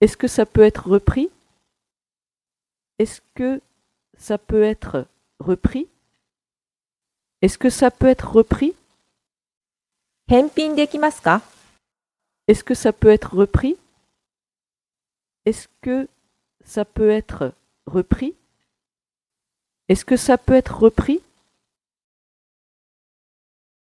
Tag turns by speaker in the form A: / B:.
A: Est-ce que ça peut être repris? Est-ce que ça peut être repris? Est-ce que ça peut être repris? Est-ce que ça peut être repris? Est-ce que ça peut être repris? Est-ce que ça peut être repris?